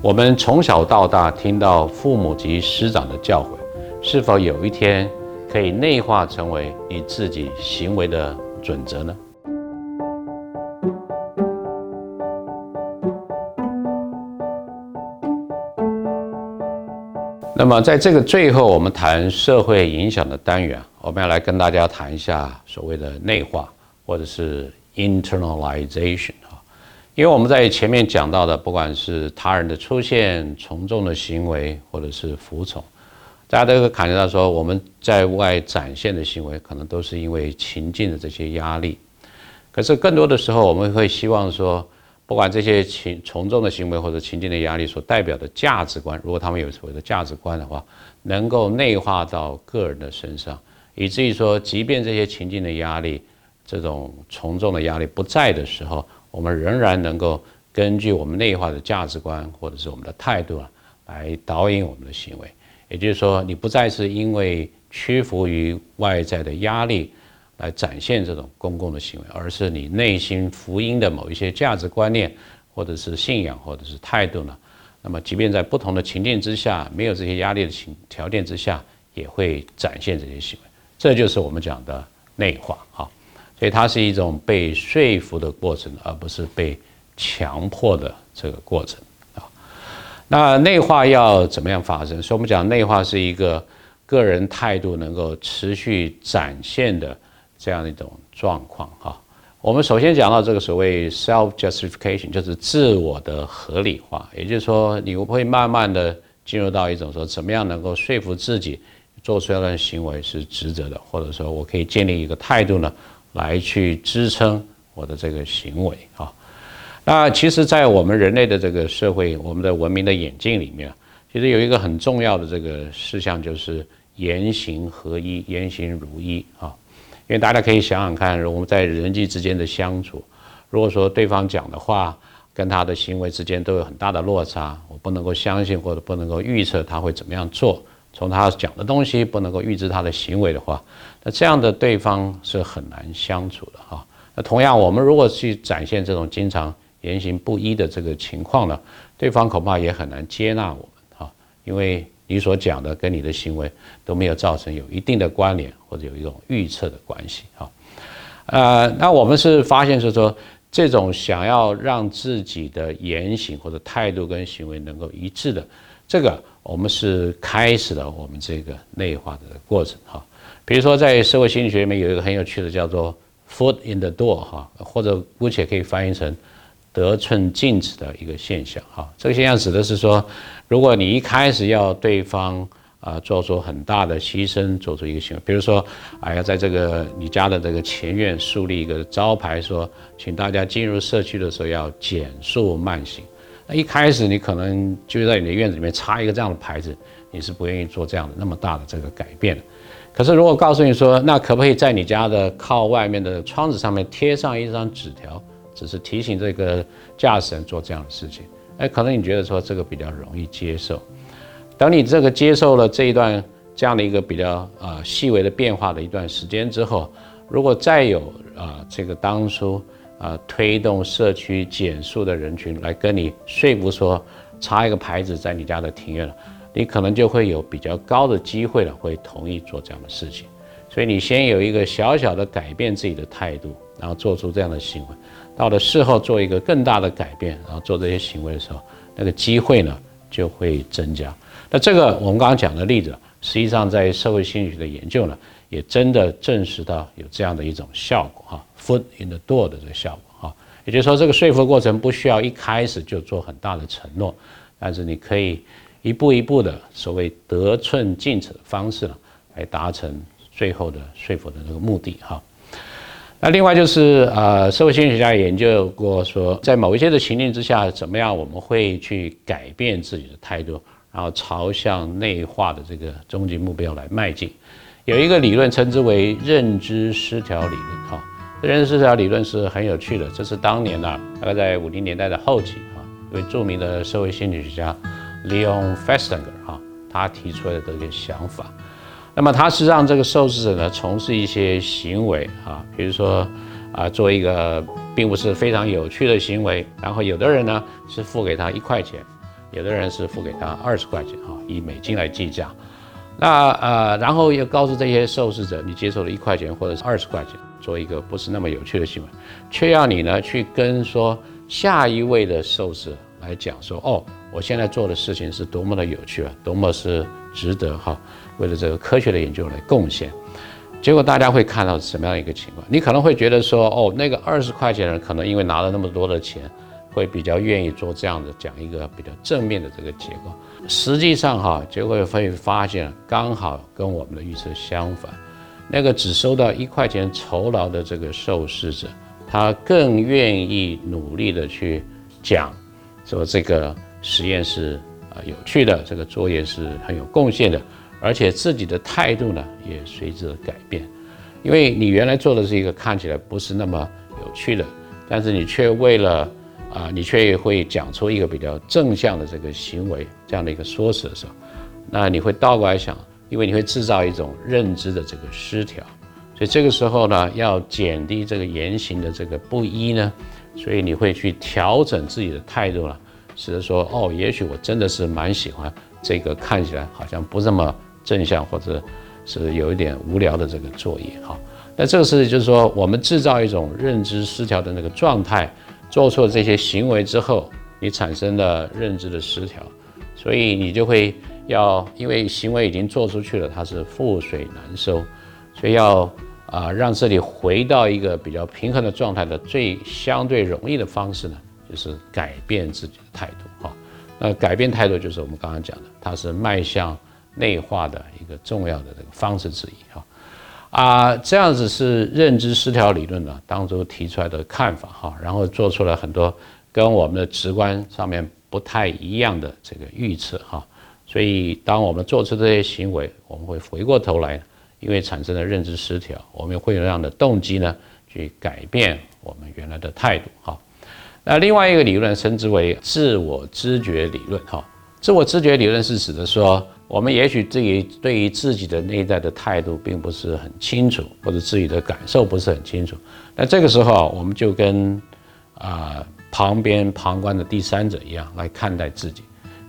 我们从小到大听到父母及师长的教诲，是否有一天可以内化成为你自己行为的准则呢？那么，在这个最后，我们谈社会影响的单元，我们要来跟大家谈一下所谓的内化，或者是 internalization。因为我们在前面讲到的，不管是他人的出现、从众的行为，或者是服从，大家都会感觉到说，我们在外展现的行为，可能都是因为情境的这些压力。可是更多的时候，我们会希望说。不管这些情从众的行为或者情境的压力所代表的价值观，如果他们有所谓的价值观的话，能够内化到个人的身上，以至于说，即便这些情境的压力、这种从众的压力不在的时候，我们仍然能够根据我们内化的价值观或者是我们的态度啊，来导引我们的行为。也就是说，你不再是因为屈服于外在的压力。来展现这种公共的行为，而是你内心福音的某一些价值观念，或者是信仰，或者是态度呢？那么，即便在不同的情境之下，没有这些压力的情条件之下，也会展现这些行为。这就是我们讲的内化啊。所以它是一种被说服的过程，而不是被强迫的这个过程啊。那内化要怎么样发生？所以我们讲内化是一个个人态度能够持续展现的。这样一种状况哈，我们首先讲到这个所谓 self justification，就是自我的合理化，也就是说，你会慢慢的进入到一种说，怎么样能够说服自己做出来的行为是值得的，或者说我可以建立一个态度呢，来去支撑我的这个行为啊。那其实，在我们人类的这个社会，我们的文明的眼镜里面，其实有一个很重要的这个事项，就是言行合一，言行如一啊。因为大家可以想想看，我们在人际之间的相处，如果说对方讲的话跟他的行为之间都有很大的落差，我不能够相信或者不能够预测他会怎么样做，从他讲的东西不能够预知他的行为的话，那这样的对方是很难相处的哈。那同样，我们如果去展现这种经常言行不一的这个情况呢，对方恐怕也很难接纳我们哈，因为。你所讲的跟你的行为都没有造成有一定的关联，或者有一种预测的关系啊。呃，那我们是发现是说，这种想要让自己的言行或者态度跟行为能够一致的，这个我们是开始了我们这个内化的过程哈。比如说在社会心理学里面有一个很有趣的叫做 “foot in the door” 哈，或者姑且可以翻译成。得寸进尺的一个现象，哈，这个现象指的是说，如果你一开始要对方啊做出很大的牺牲，做出一个行为，比如说，哎呀，在这个你家的这个前院树立一个招牌，说，请大家进入社区的时候要减速慢行，那一开始你可能就在你的院子里面插一个这样的牌子，你是不愿意做这样的那么大的这个改变的。可是如果告诉你说，那可不可以在你家的靠外面的窗子上面贴上一张纸条？只是提醒这个驾驶人做这样的事情，哎，可能你觉得说这个比较容易接受。等你这个接受了这一段这样的一个比较啊细微的变化的一段时间之后，如果再有啊这个当初啊推动社区减速的人群来跟你说服说插一个牌子在你家的庭院了，你可能就会有比较高的机会了会同意做这样的事情。所以你先有一个小小的改变自己的态度，然后做出这样的行为。到了事后做一个更大的改变，然后做这些行为的时候，那个机会呢就会增加。那这个我们刚刚讲的例子，实际上在社会心理学的研究呢，也真的证实到有这样的一种效果哈，foot in the door 的这个效果哈。也就是说，这个说服过程不需要一开始就做很大的承诺，但是你可以一步一步的所谓得寸进尺的方式呢，来达成最后的说服的那个目的哈。那另外就是，呃，社会心理学家研究过说，在某一些的情境之下，怎么样我们会去改变自己的态度，然后朝向内化的这个终极目标来迈进。有一个理论称之为认知失调理论，哈，认知失调理论是很有趣的。这是当年呢，大概在五零年代的后期，啊，一位著名的社会心理学家 Leon Festinger，哈，他提出来的这个想法。那么他是让这个受试者呢从事一些行为啊，比如说啊做一个并不是非常有趣的行为，然后有的人呢是付给他一块钱，有的人是付给他二十块钱哈，以美金来计价。那呃，然后又告诉这些受试者，你接受了一块钱或者是二十块钱，做一个不是那么有趣的行为，却要你呢去跟说下一位的受试来讲说，哦，我现在做的事情是多么的有趣啊，多么是值得哈，为了这个科学的研究来贡献。结果大家会看到什么样一个情况？你可能会觉得说，哦，那个二十块钱的人可能因为拿了那么多的钱。会比较愿意做这样的讲一个比较正面的这个结果，实际上哈结果会发现刚好跟我们的预测相反，那个只收到一块钱酬劳的这个受试者，他更愿意努力的去讲，说这个实验是啊有趣的，这个作业是很有贡献的，而且自己的态度呢也随之改变，因为你原来做的是一个看起来不是那么有趣的，但是你却为了啊，你却会讲出一个比较正向的这个行为这样的一个说辞的时候，那你会倒过来想，因为你会制造一种认知的这个失调，所以这个时候呢，要减低这个言行的这个不一呢，所以你会去调整自己的态度了，使得说，哦，也许我真的是蛮喜欢这个看起来好像不这么正向或者是有一点无聊的这个作业哈。那这个是就是说，我们制造一种认知失调的那个状态。做错这些行为之后，你产生了认知的失调，所以你就会要，因为行为已经做出去了，它是覆水难收，所以要啊让这里回到一个比较平衡的状态的最相对容易的方式呢，就是改变自己的态度哈。那改变态度就是我们刚刚讲的，它是迈向内化的一个重要的这个方式之一哈。啊，这样子是认知失调理论呢当中提出来的看法哈，然后做出了很多跟我们的直观上面不太一样的这个预测哈，所以当我们做出这些行为，我们会回过头来，因为产生了认知失调，我们会有这样的动机呢去改变我们原来的态度哈。那另外一个理论称之为自我知觉理论哈，自我知觉理论是指的说。我们也许对于对于自己的内在的态度并不是很清楚，或者自己的感受不是很清楚，那这个时候我们就跟啊旁边旁观的第三者一样来看待自己，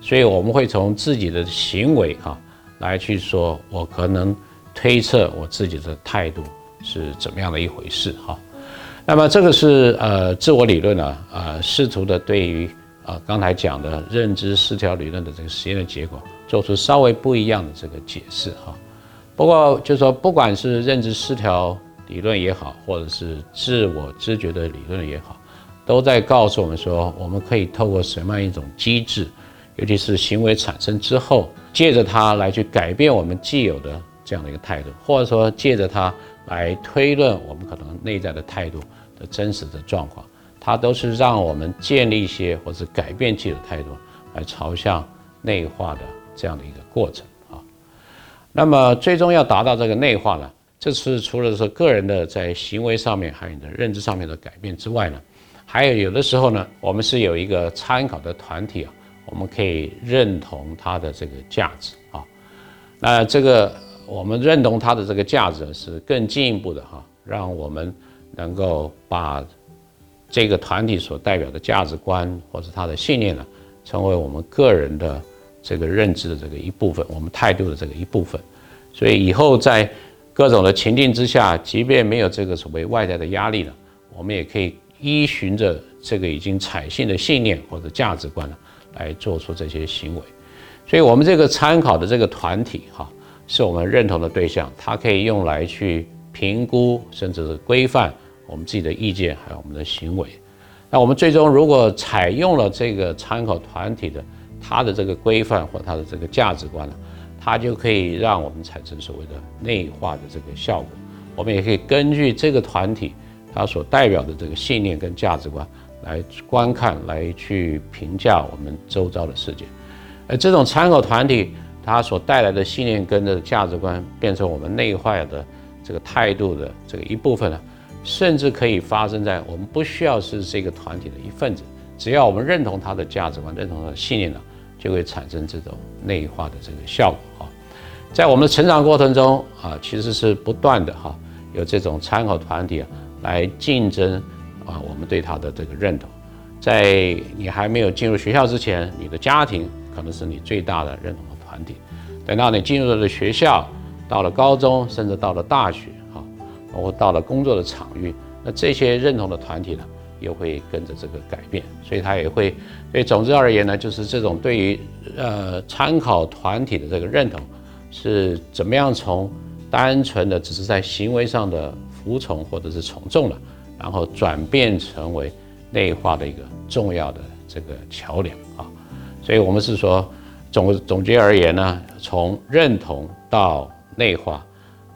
所以我们会从自己的行为哈来去说，我可能推测我自己的态度是怎么样的一回事哈。那么这个是呃自我理论呢啊试图的对于啊刚才讲的认知失调理论的这个实验的结果。做出稍微不一样的这个解释哈，不过就说不管是认知失调理论也好，或者是自我知觉的理论也好，都在告诉我们说，我们可以透过什么样一种机制，尤其是行为产生之后，借着它来去改变我们既有的这样的一个态度，或者说借着它来推论我们可能内在的态度的真实的状况，它都是让我们建立一些或者改变自己的态度，来朝向内化的。这样的一个过程啊，那么最终要达到这个内化呢，这是除了说个人的在行为上面还有你的认知上面的改变之外呢，还有有的时候呢，我们是有一个参考的团体啊，我们可以认同它的这个价值啊，那这个我们认同它的这个价值是更进一步的哈，让我们能够把这个团体所代表的价值观或者他的信念呢，成为我们个人的。这个认知的这个一部分，我们态度的这个一部分，所以以后在各种的情境之下，即便没有这个所谓外在的压力了，我们也可以依循着这个已经采信的信念或者价值观呢，来做出这些行为。所以，我们这个参考的这个团体哈，是我们认同的对象，它可以用来去评估甚至是规范我们自己的意见还有我们的行为。那我们最终如果采用了这个参考团体的。它的这个规范或它的这个价值观呢，它就可以让我们产生所谓的内化的这个效果。我们也可以根据这个团体它所代表的这个信念跟价值观来观看、来去评价我们周遭的世界。而这种参考团体它所带来的信念跟的价值观，变成我们内化的这个态度的这个一部分呢，甚至可以发生在我们不需要是这个团体的一份子，只要我们认同它的价值观、认同它的信念呢。就会产生这种内化的这个效果啊，在我们的成长过程中啊，其实是不断的哈，有这种参考团体啊来竞争啊，我们对他的这个认同。在你还没有进入学校之前，你的家庭可能是你最大的认同的团体。等到你进入了学校，到了高中，甚至到了大学，哈，包括到了工作的场域，那这些认同的团体呢，也会跟着这个改变。所以它也会所以总之而言呢，就是这种对于呃参考团体的这个认同，是怎么样从单纯的只是在行为上的服从或者是从众了，然后转变成为。内化的一个重要的这个桥梁啊，所以我们是说总总结而言呢，从认同到内化，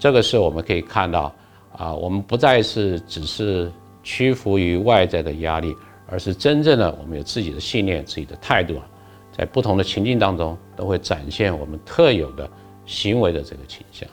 这个是我们可以看到啊，我们不再是只是屈服于外在的压力，而是真正的我们有自己的信念、自己的态度啊，在不同的情境当中都会展现我们特有的行为的这个倾向。